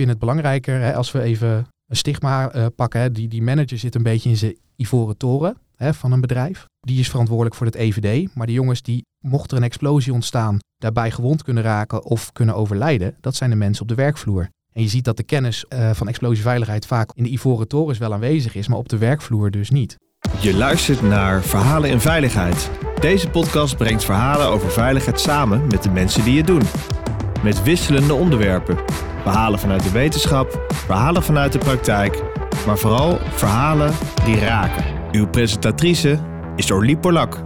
vind het belangrijker, hè, als we even een stigma uh, pakken. Hè, die, die manager zit een beetje in zijn ivoren toren hè, van een bedrijf. Die is verantwoordelijk voor het EVD. Maar de jongens die, mocht er een explosie ontstaan, daarbij gewond kunnen raken of kunnen overlijden, dat zijn de mensen op de werkvloer. En je ziet dat de kennis uh, van explosieveiligheid vaak in de ivoren torens wel aanwezig is, maar op de werkvloer dus niet. Je luistert naar Verhalen in Veiligheid. Deze podcast brengt verhalen over veiligheid samen met de mensen die het doen. Met wisselende onderwerpen. Verhalen vanuit de wetenschap, verhalen vanuit de praktijk, maar vooral verhalen die raken. Uw presentatrice is Orlie Polak.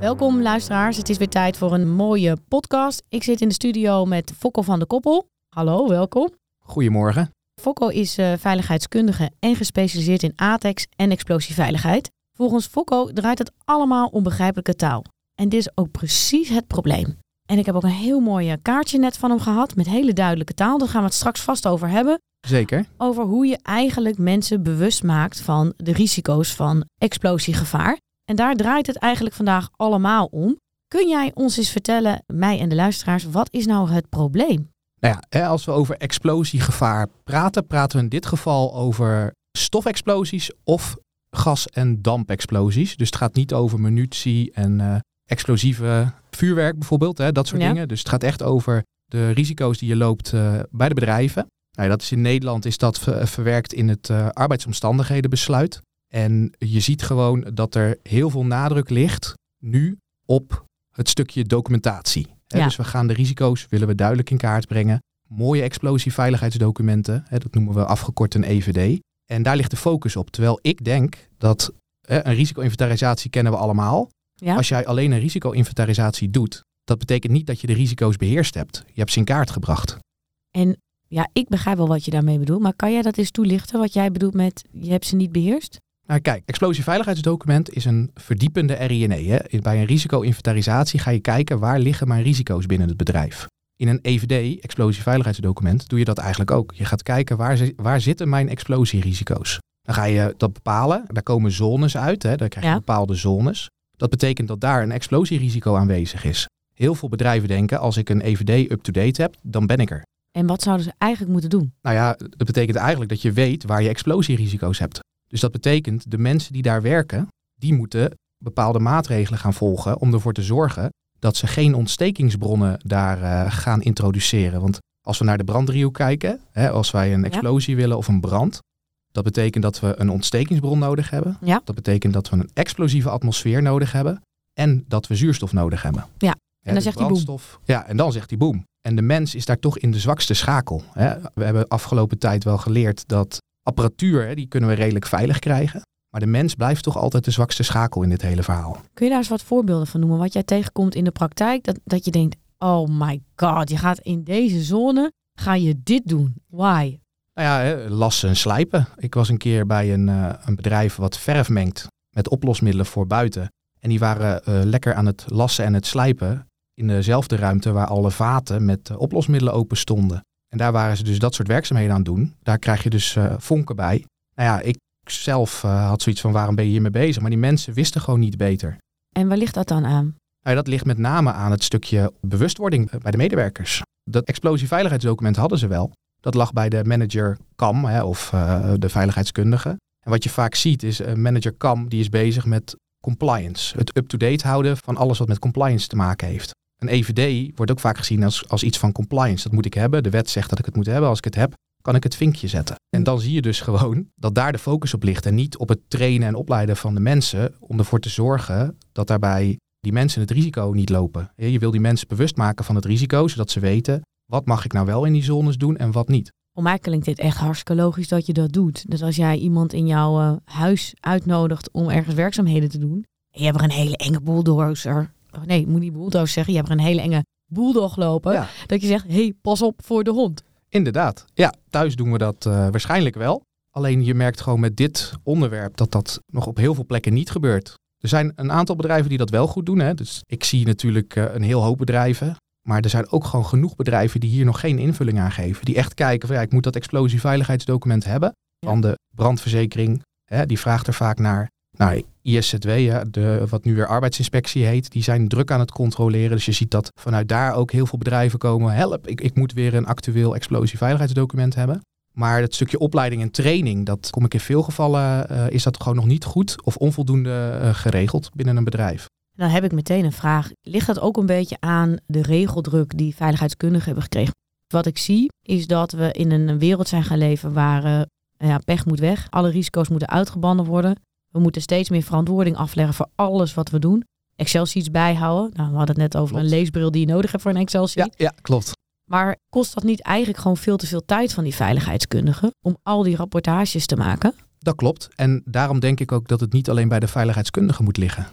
Welkom luisteraars, het is weer tijd voor een mooie podcast. Ik zit in de studio met Fokko van de Koppel. Hallo, welkom. Goedemorgen. Fokko is uh, veiligheidskundige en gespecialiseerd in ATEX en explosieveiligheid. Volgens Fokko draait het allemaal om begrijpelijke taal. En dit is ook precies het probleem. En ik heb ook een heel mooi kaartje net van hem gehad met hele duidelijke taal. Daar gaan we het straks vast over hebben. Zeker. Over hoe je eigenlijk mensen bewust maakt van de risico's van explosiegevaar. En daar draait het eigenlijk vandaag allemaal om. Kun jij ons eens vertellen, mij en de luisteraars, wat is nou het probleem? Nou ja, als we over explosiegevaar praten, praten we in dit geval over stofexplosies of gas- en dampexplosies. Dus het gaat niet over munitie en uh, explosieve vuurwerk bijvoorbeeld, hè, dat soort dingen. Dus het gaat echt over de risico's die je loopt uh, bij de bedrijven. Nou, dat is in Nederland is dat verwerkt in het uh, arbeidsomstandighedenbesluit. En je ziet gewoon dat er heel veel nadruk ligt nu op het stukje documentatie. Ja. Dus we gaan de risico's willen we duidelijk in kaart brengen. Mooie explosieveiligheidsdocumenten, hè, dat noemen we afgekort een EVD. En daar ligt de focus op. Terwijl ik denk dat hè, een risico-inventarisatie kennen we allemaal. Ja. Als jij alleen een risico-inventarisatie doet, dat betekent niet dat je de risico's beheerst hebt. Je hebt ze in kaart gebracht. En ja, ik begrijp wel wat je daarmee bedoelt, maar kan jij dat eens toelichten wat jij bedoelt met je hebt ze niet beheerst? Nou kijk, explosieveiligheidsdocument is een verdiepende RINE. Hè. Bij een risico-inventarisatie ga je kijken waar liggen mijn risico's binnen het bedrijf. In een EVD, explosieveiligheidsdocument, doe je dat eigenlijk ook. Je gaat kijken waar, waar zitten mijn explosierisico's. Dan ga je dat bepalen. Daar komen zones uit. Hè. Daar krijg je bepaalde zones. Dat betekent dat daar een explosierisico aanwezig is. Heel veel bedrijven denken, als ik een EVD up-to-date heb, dan ben ik er. En wat zouden ze eigenlijk moeten doen? Nou ja, dat betekent eigenlijk dat je weet waar je explosierisico's hebt. Dus dat betekent, de mensen die daar werken, die moeten bepaalde maatregelen gaan volgen om ervoor te zorgen dat ze geen ontstekingsbronnen daar uh, gaan introduceren. Want als we naar de branddriehoek kijken, hè, als wij een explosie willen of een brand, dat betekent dat we een ontstekingsbron nodig hebben. Ja. Dat betekent dat we een explosieve atmosfeer nodig hebben en dat we zuurstof nodig hebben. Ja, en dan zegt hij boem. Ja, en dan zegt hij boem. En de mens is daar toch in de zwakste schakel. Hè. We hebben afgelopen tijd wel geleerd dat apparatuur, hè, die kunnen we redelijk veilig krijgen. Maar de mens blijft toch altijd de zwakste schakel in dit hele verhaal. Kun je daar eens wat voorbeelden van noemen? Wat jij tegenkomt in de praktijk, dat, dat je denkt, oh my god, je gaat in deze zone, ga je dit doen. Why? Nou ja, lassen en slijpen. Ik was een keer bij een, uh, een bedrijf wat verf mengt met oplosmiddelen voor buiten. En die waren uh, lekker aan het lassen en het slijpen in dezelfde ruimte waar alle vaten met uh, oplosmiddelen open stonden. En daar waren ze dus dat soort werkzaamheden aan het doen. Daar krijg je dus vonken bij. Nou ja, ik zelf had zoiets van waarom ben je hiermee bezig? Maar die mensen wisten gewoon niet beter. En waar ligt dat dan aan? Nou, dat ligt met name aan het stukje bewustwording bij de medewerkers. Dat explosieveiligheidsdocument hadden ze wel. Dat lag bij de manager KAM hè, of uh, de veiligheidskundige. En wat je vaak ziet is een manager KAM die is bezig met compliance. Het up-to-date houden van alles wat met compliance te maken heeft. Een EVD wordt ook vaak gezien als, als iets van compliance. Dat moet ik hebben. De wet zegt dat ik het moet hebben. Als ik het heb, kan ik het vinkje zetten. En dan zie je dus gewoon dat daar de focus op ligt. En niet op het trainen en opleiden van de mensen. Om ervoor te zorgen dat daarbij die mensen het risico niet lopen. Je wil die mensen bewust maken van het risico, zodat ze weten wat mag ik nou wel in die zones doen en wat niet. Voor mij klinkt dit echt hartstikke logisch dat je dat doet. Dus als jij iemand in jouw uh, huis uitnodigt om ergens werkzaamheden te doen. En je hebt er een hele enge bulldozer oh nee, moet niet bulldozer zeggen. Je hebt er een hele enge bulldog lopen. Dat je zegt, hey, pas op voor de hond. Inderdaad. Ja, thuis doen we dat uh, waarschijnlijk wel. Alleen je merkt gewoon met dit onderwerp dat dat nog op heel veel plekken niet gebeurt. Er zijn een aantal bedrijven die dat wel goed doen. Hè. Dus ik zie natuurlijk uh, een heel hoop bedrijven. Maar er zijn ook gewoon genoeg bedrijven die hier nog geen invulling aan geven. Die echt kijken van ja, ik moet dat explosieveiligheidsdocument hebben. Van de brandverzekering, hè, die vraagt er vaak naar. Nou, ISZW, de, wat nu weer arbeidsinspectie heet, die zijn druk aan het controleren. Dus je ziet dat vanuit daar ook heel veel bedrijven komen. Help, ik, ik moet weer een actueel explosieveiligheidsdocument hebben. Maar het stukje opleiding en training, dat kom ik in veel gevallen, uh, is dat gewoon nog niet goed of onvoldoende uh, geregeld binnen een bedrijf. Dan heb ik meteen een vraag. Ligt dat ook een beetje aan de regeldruk die veiligheidskundigen hebben gekregen? Wat ik zie is dat we in een wereld zijn gaan leven waar uh, ja, pech moet weg. Alle risico's moeten uitgebannen worden. We moeten steeds meer verantwoording afleggen voor alles wat we doen. Excel-sheets bijhouden. Nou, we hadden het net over een leesbril die je nodig hebt voor een Excel-sheet. Ja, ja, klopt. Maar kost dat niet eigenlijk gewoon veel te veel tijd van die veiligheidskundigen om al die rapportages te maken? Dat klopt. En daarom denk ik ook dat het niet alleen bij de veiligheidskundigen moet liggen.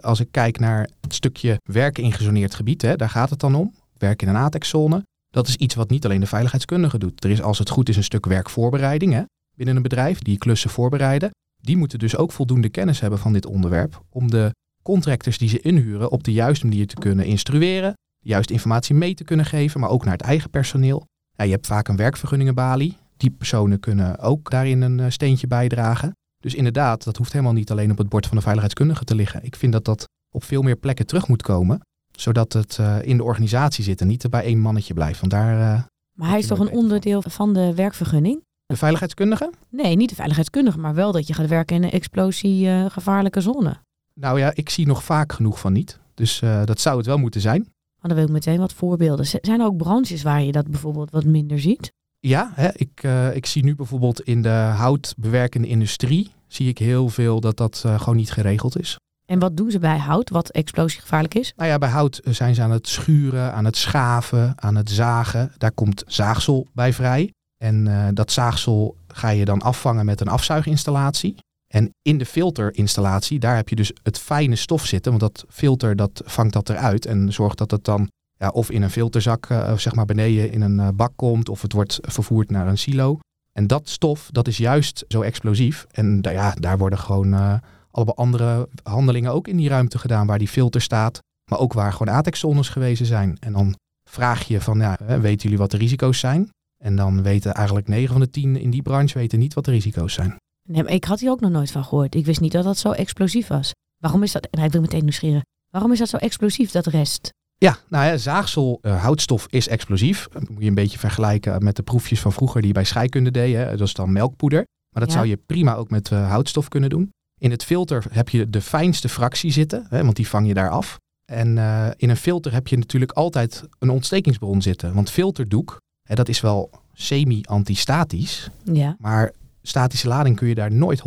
Als ik kijk naar het stukje werken in gezoneerd gebied, daar gaat het dan om. Werken in een ATEX-zone. Dat is iets wat niet alleen de veiligheidskundige doet. Er is als het goed is een stuk werkvoorbereiding binnen een bedrijf, die klussen voorbereiden. Die moeten dus ook voldoende kennis hebben van dit onderwerp om de contractors die ze inhuren op de juiste manier te kunnen instrueren, de juiste informatie mee te kunnen geven, maar ook naar het eigen personeel. Je hebt vaak een werkvergunningenbalie. Die personen kunnen ook daarin een eh, steentje bijdragen. Dus inderdaad, dat hoeft helemaal niet alleen op het bord van de veiligheidskundige te liggen. Ik vind dat dat op veel meer plekken terug moet komen, zodat het uh, in de organisatie zit en niet bij één mannetje blijft. Want daar, uh, maar hij is toch een onderdeel van de werkvergunning? De veiligheidskundige? Nee, niet de veiligheidskundige, maar wel dat je gaat werken in een explosiegevaarlijke zone. Nou ja, ik zie nog vaak genoeg van niet. Dus dat zou het wel moeten zijn. Maar dan wil ik meteen wat voorbeelden. Zijn er ook branches waar je dat bijvoorbeeld wat minder ziet? Ja, hè, ik, uh, ik zie nu bijvoorbeeld in de houtbewerkende industrie, zie ik heel veel dat dat uh, gewoon niet geregeld is. En wat doen ze bij hout, wat explosiegevaarlijk is? Nou ja, bij hout zijn ze aan het schuren, aan het schaven, aan het zagen. Daar komt zaagsel bij vrij. En uh, dat zaagsel ga je dan afvangen met een afzuiginstallatie. En in de filterinstallatie, daar heb je dus het fijne stof zitten. Want dat filter, dat vangt dat eruit en zorgt dat het dan ja, of in een filterzak, uh, zeg maar beneden in een uh, bak komt. Of het wordt vervoerd naar een silo. En dat stof, dat is juist zo explosief. En ja, daar worden gewoon uh, allemaal andere handelingen ook in die ruimte gedaan. Waar die filter staat. Maar ook waar gewoon ATEX-zones geweest zijn. En dan vraag je van, ja, weten jullie wat de risico's zijn? En dan weten eigenlijk 9 van de 10 in die branche weten niet wat de risico's zijn. Nee, ik had hier ook nog nooit van gehoord. Ik wist niet dat dat zo explosief was. Waarom is dat? En hij wil meteen nieuwsgierig. Waarom is dat zo explosief, dat rest? Ja, nou ja, zaagsel, uh, houtstof is explosief. Dat moet je een beetje vergelijken met de proefjes van vroeger die je bij scheikunde deden. Dat is dan melkpoeder. Maar dat ja. zou je prima ook met uh, houtstof kunnen doen. In het filter heb je de fijnste fractie zitten, hè, want die vang je daar af. En uh, in een filter heb je natuurlijk altijd een ontstekingsbron zitten. Want filterdoek, hè, dat is wel semi-antistatisch. Ja. Maar statische lading kun je daar nooit 100%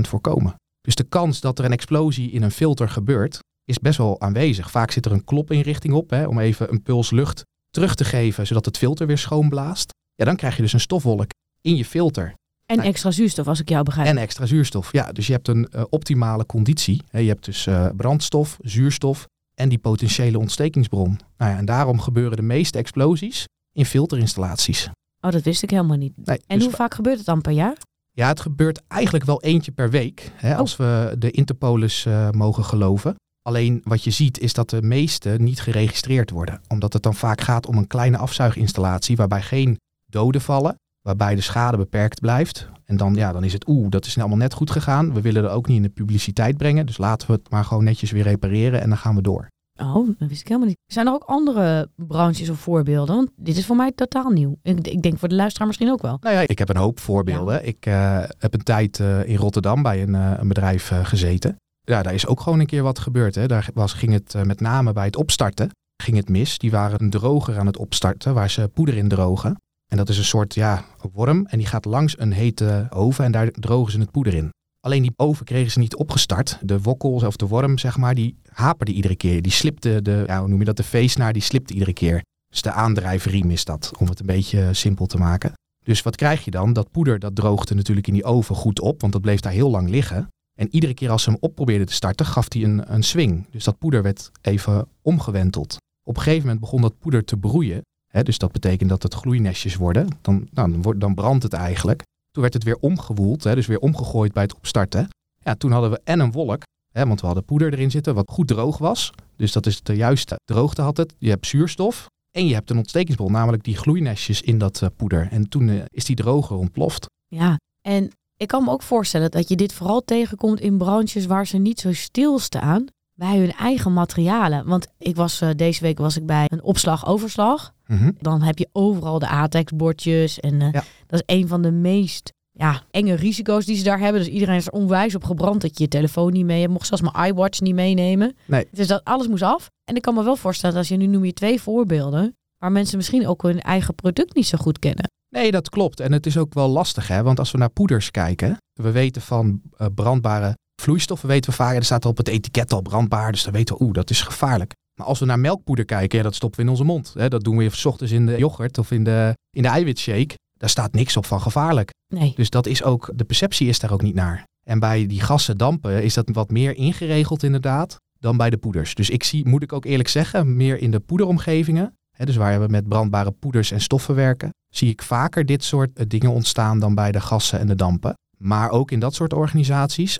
voorkomen. Dus de kans dat er een explosie in een filter gebeurt, is best wel aanwezig. Vaak zit er een klopinrichting op, hè, om even een puls lucht terug te geven, zodat het filter weer schoonblaast. Ja, dan krijg je dus een stofwolk in je filter. En nou, extra zuurstof, als ik jou begrijp. En extra zuurstof, ja. Dus je hebt een uh, optimale conditie. Je hebt dus uh, brandstof, zuurstof en die potentiële ontstekingsbron. Nou ja, en daarom gebeuren de meeste explosies in filterinstallaties. Oh, dat wist ik helemaal niet. Nee, en dus hoe vaak gebeurt het dan per jaar? Ja, het gebeurt eigenlijk wel eentje per week, hè, oh. als we de Interpolis uh, mogen geloven. Alleen wat je ziet is dat de meeste niet geregistreerd worden. Omdat het dan vaak gaat om een kleine afzuiginstallatie waarbij geen doden vallen, waarbij de schade beperkt blijft. En dan, ja, dan is het oeh, dat is allemaal net goed gegaan. We willen er ook niet in de publiciteit brengen. Dus laten we het maar gewoon netjes weer repareren en dan gaan we door. Oh, dat wist ik helemaal niet. Zijn er ook andere branches of voorbeelden? Want dit is voor mij totaal nieuw. Ik, ik denk voor de luisteraar misschien ook wel. Nou ja, ik heb een hoop voorbeelden. Ja. Ik uh, heb een tijd uh, in Rotterdam bij een, uh, een bedrijf gezeten. Ja, daar is ook gewoon een keer wat gebeurd. Hè. Daar was, ging het met name bij het opstarten ging het mis. Die waren een droger aan het opstarten waar ze poeder in drogen. En dat is een soort ja, worm en die gaat langs een hete oven en daar drogen ze het poeder in. Alleen die oven kregen ze niet opgestart. De wokkel of de worm, zeg maar, die haperde iedere keer. Die slipte de, ja, hoe noem je dat, de feestnaar, die slipte iedere keer. Dus de aandrijfriem is dat, om het een beetje simpel te maken. Dus wat krijg je dan? Dat poeder, dat droogde natuurlijk in die oven goed op, want dat bleef daar heel lang liggen. En iedere keer als ze hem op probeerden te starten, gaf hij een, een swing. Dus dat poeder werd even omgewenteld. Op een gegeven moment begon dat poeder te broeien. Hè, dus dat betekent dat het gloeinestjes worden. Dan, nou, dan, brandt het eigenlijk. Toen werd het weer omgewoeld, hè, dus weer omgegooid bij het opstarten. Ja, toen hadden we en een wolk, hè, want we hadden poeder erin zitten wat goed droog was. Dus dat is de juiste droogte had het. Je hebt zuurstof en je hebt een ontstekingsbron, namelijk die gloeinestjes in dat uh, poeder. En toen uh, is die droger ontploft. Ja, en Ik kan me ook voorstellen dat je dit vooral tegenkomt in branches waar ze niet zo stilstaan bij hun eigen materialen. Want ik was, eh, deze week was ik bij een opslag-overslag. Mhm. Dan heb je overal de ATEX-bordjes. En eh, Ja. dat is een van de meest ja, enge risico's die ze daar hebben. Dus iedereen is er onwijs op gebrand dat je je telefoon niet mee hebt. Mocht zelfs mijn iWatch niet meenemen. Nee. Dus dat alles moest af. En ik kan me wel voorstellen dat als je nu noem je twee voorbeelden... waar mensen misschien ook hun eigen product niet zo goed kennen. Nee, dat klopt. En het is ook wel lastig, hè? want als we naar poeders kijken, we weten van eh, brandbare vloeistoffen, weten we vaak, er staat op het etiket al brandbaar, dus dan weten we, oeh, dat is gevaarlijk. Maar als we naar melkpoeder kijken, ja, dat stoppen we in onze mond. Hè? Dat doen we s ochtends in de yoghurt of in de, in de eiwitshake. Daar staat niks op van gevaarlijk. Nee. Dus dat is ook, de perceptie is daar ook niet naar. En bij die gassen, dampen, is dat wat meer ingeregeld inderdaad dan bij de poeders. Dus ik zie, moet ik ook eerlijk zeggen, meer in de poederomgevingen. Dus waar we met brandbare poeders en stoffen werken, zie ik vaker dit soort eh, dingen ontstaan dan bij de gassen en de dampen. Maar ook in dat soort organisaties,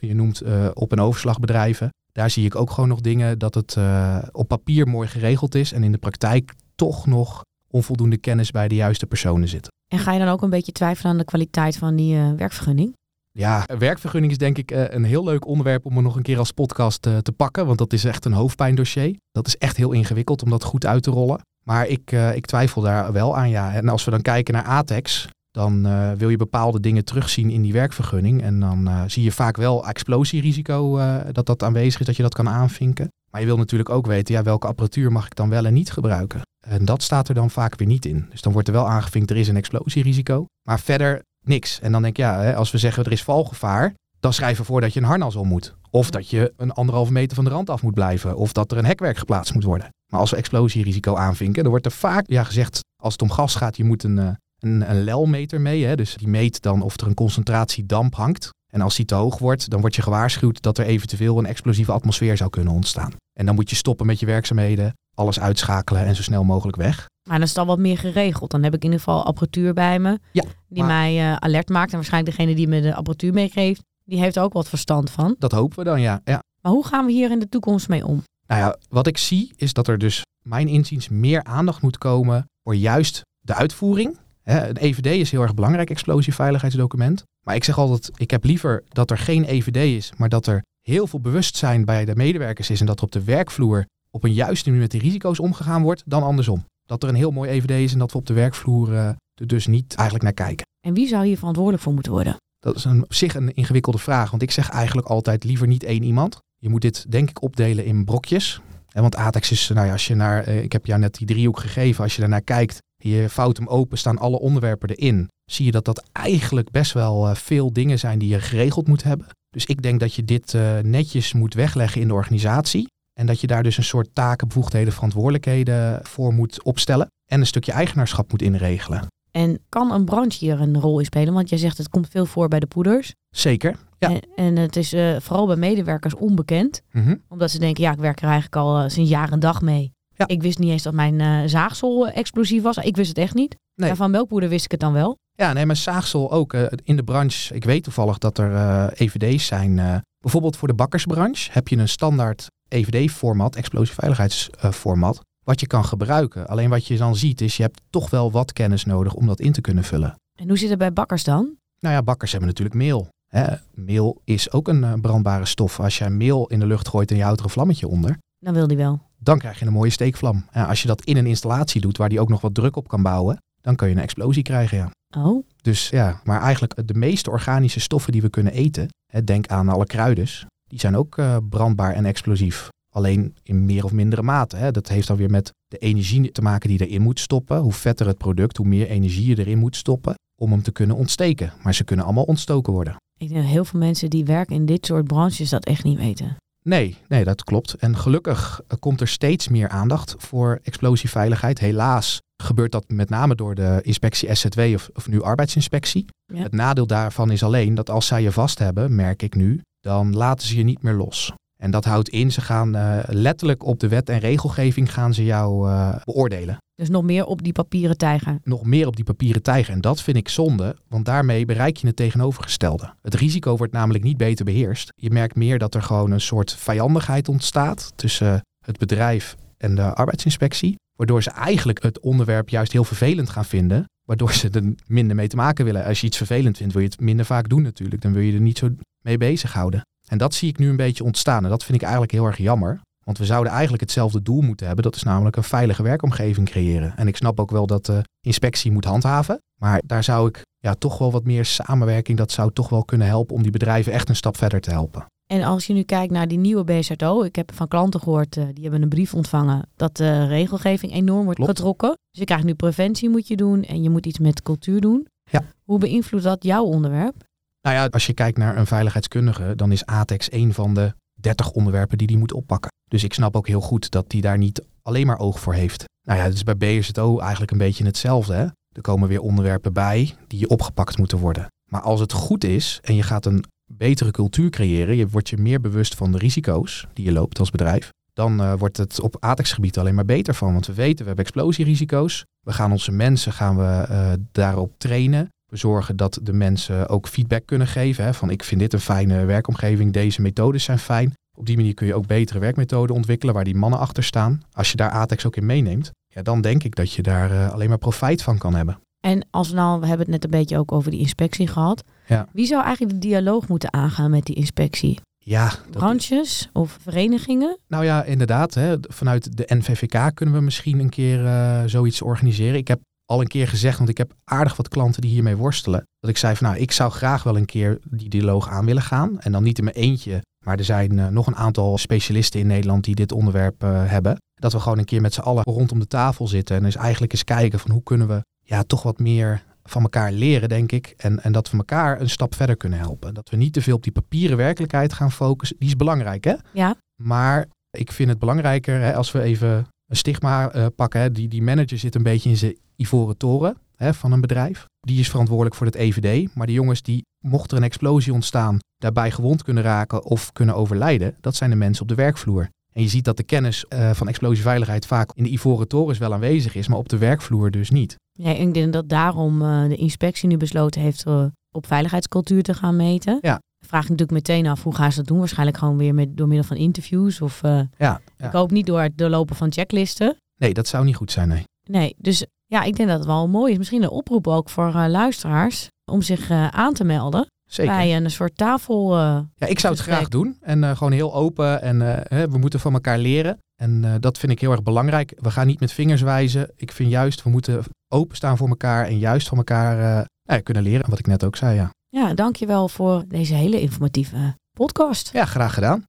je noemt eh, op- en overslagbedrijven, daar zie ik ook gewoon nog dingen dat het eh, op papier mooi geregeld is en in de praktijk toch nog onvoldoende kennis bij de juiste personen zit. En ga je dan ook een beetje twijfelen aan de kwaliteit van die werkvergunning? Ja, een werkvergunning is denk ik eh, een heel leuk onderwerp om er nog een keer als podcast eh, te pakken. Want dat is echt een hoofdpijndossier. Dat is echt heel ingewikkeld om dat goed uit te rollen. Maar ik, eh, ik twijfel daar wel aan, ja. En als we dan kijken naar ATEX, dan eh, wil je bepaalde dingen terugzien in die werkvergunning. En dan eh, zie je vaak wel explosierisico eh, dat dat aanwezig is, dat je dat kan aanvinken. Maar je wil natuurlijk ook weten, ja, welke apparatuur mag ik dan wel en niet gebruiken? En dat staat er dan vaak weer niet in. Dus dan wordt er wel aangevinkt, er is een explosierisico. Maar verder niks. En dan denk ik, ja, hè, als we zeggen er is valgevaar, dan schrijven we voor dat je een harnas om moet. Of dat je een anderhalve meter van de rand af moet blijven. Of dat er een hekwerk geplaatst moet worden. Maar als we explosierisico aanvinken, dan wordt er vaak ja, gezegd, als het om gas gaat, je moet een, eh, een, een lelmeter mee. Hè? Dus die meet dan of er een concentratie damp hangt. En als die te hoog wordt, dan word je gewaarschuwd dat er eventueel een explosieve atmosfeer zou kunnen ontstaan. En dan moet je stoppen met je werkzaamheden, alles uitschakelen en zo snel mogelijk weg. Maar dan is het al wat meer geregeld. Dan heb ik in ieder geval apparatuur bij me. Ja, die maar- mij eh, alert maakt. En waarschijnlijk degene die me de apparatuur meegeeft. Die heeft er ook wat verstand van. Dat hopen we dan, ja. ja. Maar hoe gaan we hier in de toekomst mee om? Nou ja, wat ik zie is dat er dus, mijn inziens, meer aandacht moet komen voor juist de uitvoering. Hè, Een EVD is heel erg belangrijk, explosieveiligheidsdocument. Maar ik zeg altijd, ik heb liever dat er geen EVD is, maar dat er heel veel bewustzijn bij de medewerkers is en dat er op de werkvloer op een juiste manier met die risico's omgegaan wordt, dan andersom. Dat er een heel mooi EVD is en dat we op de werkvloer eh, er dus niet eigenlijk naar kijken. En wie zou hier verantwoordelijk voor moeten worden? Dat is een, op zich een ingewikkelde vraag, want ik zeg eigenlijk altijd liever niet één iemand. Je moet dit denk ik opdelen in brokjes. Hè, want ATEX is, nou ja, als je naar, eh, ik heb jou net die driehoek gegeven, als je daarnaar kijkt, je vouwt hem open, staan alle onderwerpen erin. Zie je dat dat eigenlijk best wel eh, veel dingen zijn die je geregeld moet hebben. Dus ik denk dat je dit netjes moet wegleggen in de organisatie. En dat je daar dus een soort taken, bevoegdheden, verantwoordelijkheden voor moet opstellen. En een stukje eigenaarschap moet inregelen. En kan een branche hier een rol in spelen? Want jij zegt het komt veel voor bij de poeders. Zeker. Ja. En, en het is eh, vooral bij medewerkers onbekend. Mhm. Omdat ze denken, ja, ik werk er eigenlijk al eh, sinds jaar en dag mee. Ja. Ik wist niet eens dat mijn eh, zaagsel explosief was. Ik wist het echt niet. Nee. Ja, van melkpoeder wist ik het dan wel. Ja, nee, maar zaagsel ook. in de branche, ik weet toevallig dat er EVD's zijn. eh, bijvoorbeeld voor de bakkersbranche heb je een standaard EVD-format, explosieveiligheidsformat, wat je kan gebruiken. Alleen wat je dan ziet is, je hebt toch wel wat kennis nodig om dat in te kunnen vullen. En hoe zit het bij bakkers dan? Nou ja, bakkers hebben natuurlijk meel. Hè. Meel is ook een eh, brandbare stof. Als jij meel in de lucht gooit en je houdt er een vlammetje onder, Dan wil die wel. dan krijg je een mooie steekvlam. Als je dat in een installatie doet waar die ook nog wat druk op kan bouwen, dan kun je een explosie krijgen, ja. Oh, Dus ja, maar eigenlijk de meeste organische stoffen die we kunnen eten, hè, denk aan alle kruiders, die zijn ook eh, brandbaar en explosief. Alleen in meer of mindere mate. Hè. Dat heeft dan weer met de energie te maken die je erin moet stoppen. Hoe vetter het product, hoe meer energie je erin moet stoppen om hem te kunnen ontsteken. Maar ze kunnen allemaal ontstoken worden. ik denk dat heel veel mensen die werken in dit soort branches dat echt niet weten. Nee, nee, dat klopt. En gelukkig eh, komt er steeds meer aandacht voor explosieveiligheid. Helaas gebeurt dat met name door de inspectie SZW of, of nu arbeidsinspectie. Ja. Het nadeel daarvan is alleen dat als zij je vast hebben, merk ik nu, dan laten ze je niet meer los. En dat houdt in, ze gaan eh, letterlijk op de wet en regelgeving gaan ze jou eh, beoordelen. Dus nog meer op die papieren tijger. Nog meer op die papieren tijger. En dat vind ik zonde, want daarmee bereik je het tegenovergestelde. Het risico wordt namelijk niet beter beheerst. Je merkt meer dat er gewoon een soort vijandigheid ontstaat tussen het bedrijf en de arbeidsinspectie. Waardoor ze eigenlijk het onderwerp juist heel vervelend gaan vinden. waardoor ze er minder mee te maken willen. Als je iets vervelend vindt, wil je het minder vaak doen natuurlijk. Dan wil je er niet zo mee bezighouden. En dat zie ik nu een beetje ontstaan. En dat vind ik eigenlijk heel erg jammer. Want we zouden eigenlijk hetzelfde doel moeten hebben. Dat is namelijk een veilige werkomgeving creëren. En ik snap ook wel dat de inspectie moet handhaven. Maar daar zou ik ja, toch wel wat meer samenwerking. Dat zou toch wel kunnen helpen om die bedrijven echt een stap verder te helpen. En als je nu kijkt naar die nieuwe BZO, ik heb van klanten gehoord, uh, die hebben een brief ontvangen dat de regelgeving enorm wordt Klopt. getrokken. Dus je krijgt nu preventie moet je doen en je moet iets met cultuur doen. Ja. Hoe beïnvloedt dat jouw onderwerp? Nou ja, als je kijkt naar een veiligheidskundige, dan is ATEX een van de 30 onderwerpen die die moet oppakken. Dus ik snap ook heel goed dat die daar niet alleen maar oog voor heeft. Nou ja, het is bij BSO eigenlijk een beetje hetzelfde. Hè? Er komen weer onderwerpen bij die opgepakt moeten worden. Maar als het goed is en je gaat een betere cultuur creëren, je wordt je meer bewust van de risico's die je loopt als bedrijf, dan uh, wordt het op ATEX-gebied alleen maar beter van. Want we weten, we hebben explosierisico's. We gaan onze mensen gaan we, uh, daarop trainen. We zorgen dat de mensen ook feedback kunnen geven. Hè, van ik vind dit een fijne werkomgeving, deze methodes zijn fijn. Op die manier kun je ook betere werkmethoden ontwikkelen waar die mannen achter staan. Als je daar ATEX ook in meeneemt, ja, dan denk ik dat je daar uh, alleen maar profijt van kan hebben. En als we nou, we hebben het net een beetje ook over die inspectie gehad. Ja. Wie zou eigenlijk de dialoog moeten aangaan met die inspectie? Ja. Branches of verenigingen? Nou ja, inderdaad. Hè, vanuit de NVVK kunnen we misschien een keer uh, zoiets organiseren. Ik heb al een keer gezegd, want ik heb aardig wat klanten die hiermee worstelen. Dat ik zei van nou, ik zou graag wel een keer die dialoog aan willen gaan. En dan niet in mijn eentje, maar er zijn uh, nog een aantal specialisten in Nederland die dit onderwerp uh, hebben. Dat we gewoon een keer met z'n allen rondom de tafel zitten. En dus eigenlijk eens kijken van hoe kunnen we ja, toch wat meer van elkaar leren, denk ik. En, en dat we elkaar een stap verder kunnen helpen. Dat we niet te veel op die papieren werkelijkheid gaan focussen. Die is belangrijk, hè? Ja. Maar ik vind het belangrijker hè, als we even een stigma uh, pakken. Hè. Die, die manager zit een beetje in zijn ivoren toren hè, van een bedrijf. Die is verantwoordelijk voor het EVD. Maar die jongens die, mocht er een explosie ontstaan, daarbij gewond kunnen raken of kunnen overlijden. Dat zijn de mensen op de werkvloer. En je ziet dat de kennis uh, van explosieveiligheid vaak in de ivoren torens wel aanwezig is, maar op de werkvloer dus niet. Ja, ik denk dat daarom uh, de inspectie nu besloten heeft op veiligheidscultuur te gaan meten. Ja. Vraag natuurlijk meteen af, hoe gaan ze dat doen? Waarschijnlijk gewoon weer met, door middel van interviews of uh, ja, ja. ik hoop niet door het doorlopen van checklisten. Nee, dat zou niet goed zijn, nee. Nee, dus ja, ik denk dat het wel mooi is. Misschien een oproep ook voor luisteraars om zich aan te melden. Zeker. Bij een soort tafel. Ja, ik zou het graag doen. En gewoon heel open. En hè, we moeten van elkaar leren. En dat vind ik heel erg belangrijk. We gaan niet met vingers wijzen. Ik vind juist, we moeten openstaan voor elkaar. En juist van elkaar kunnen leren. Wat ik net ook zei, ja. Ja, dankjewel voor deze hele informatieve podcast. Ja, graag gedaan.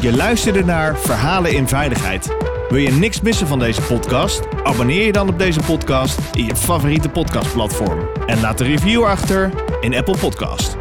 Je luisterde naar Verhalen in Veiligheid. Wil je niks missen van deze podcast? Abonneer je dan op deze podcast in je favoriete podcastplatform. En laat een review achter in Apple Podcast.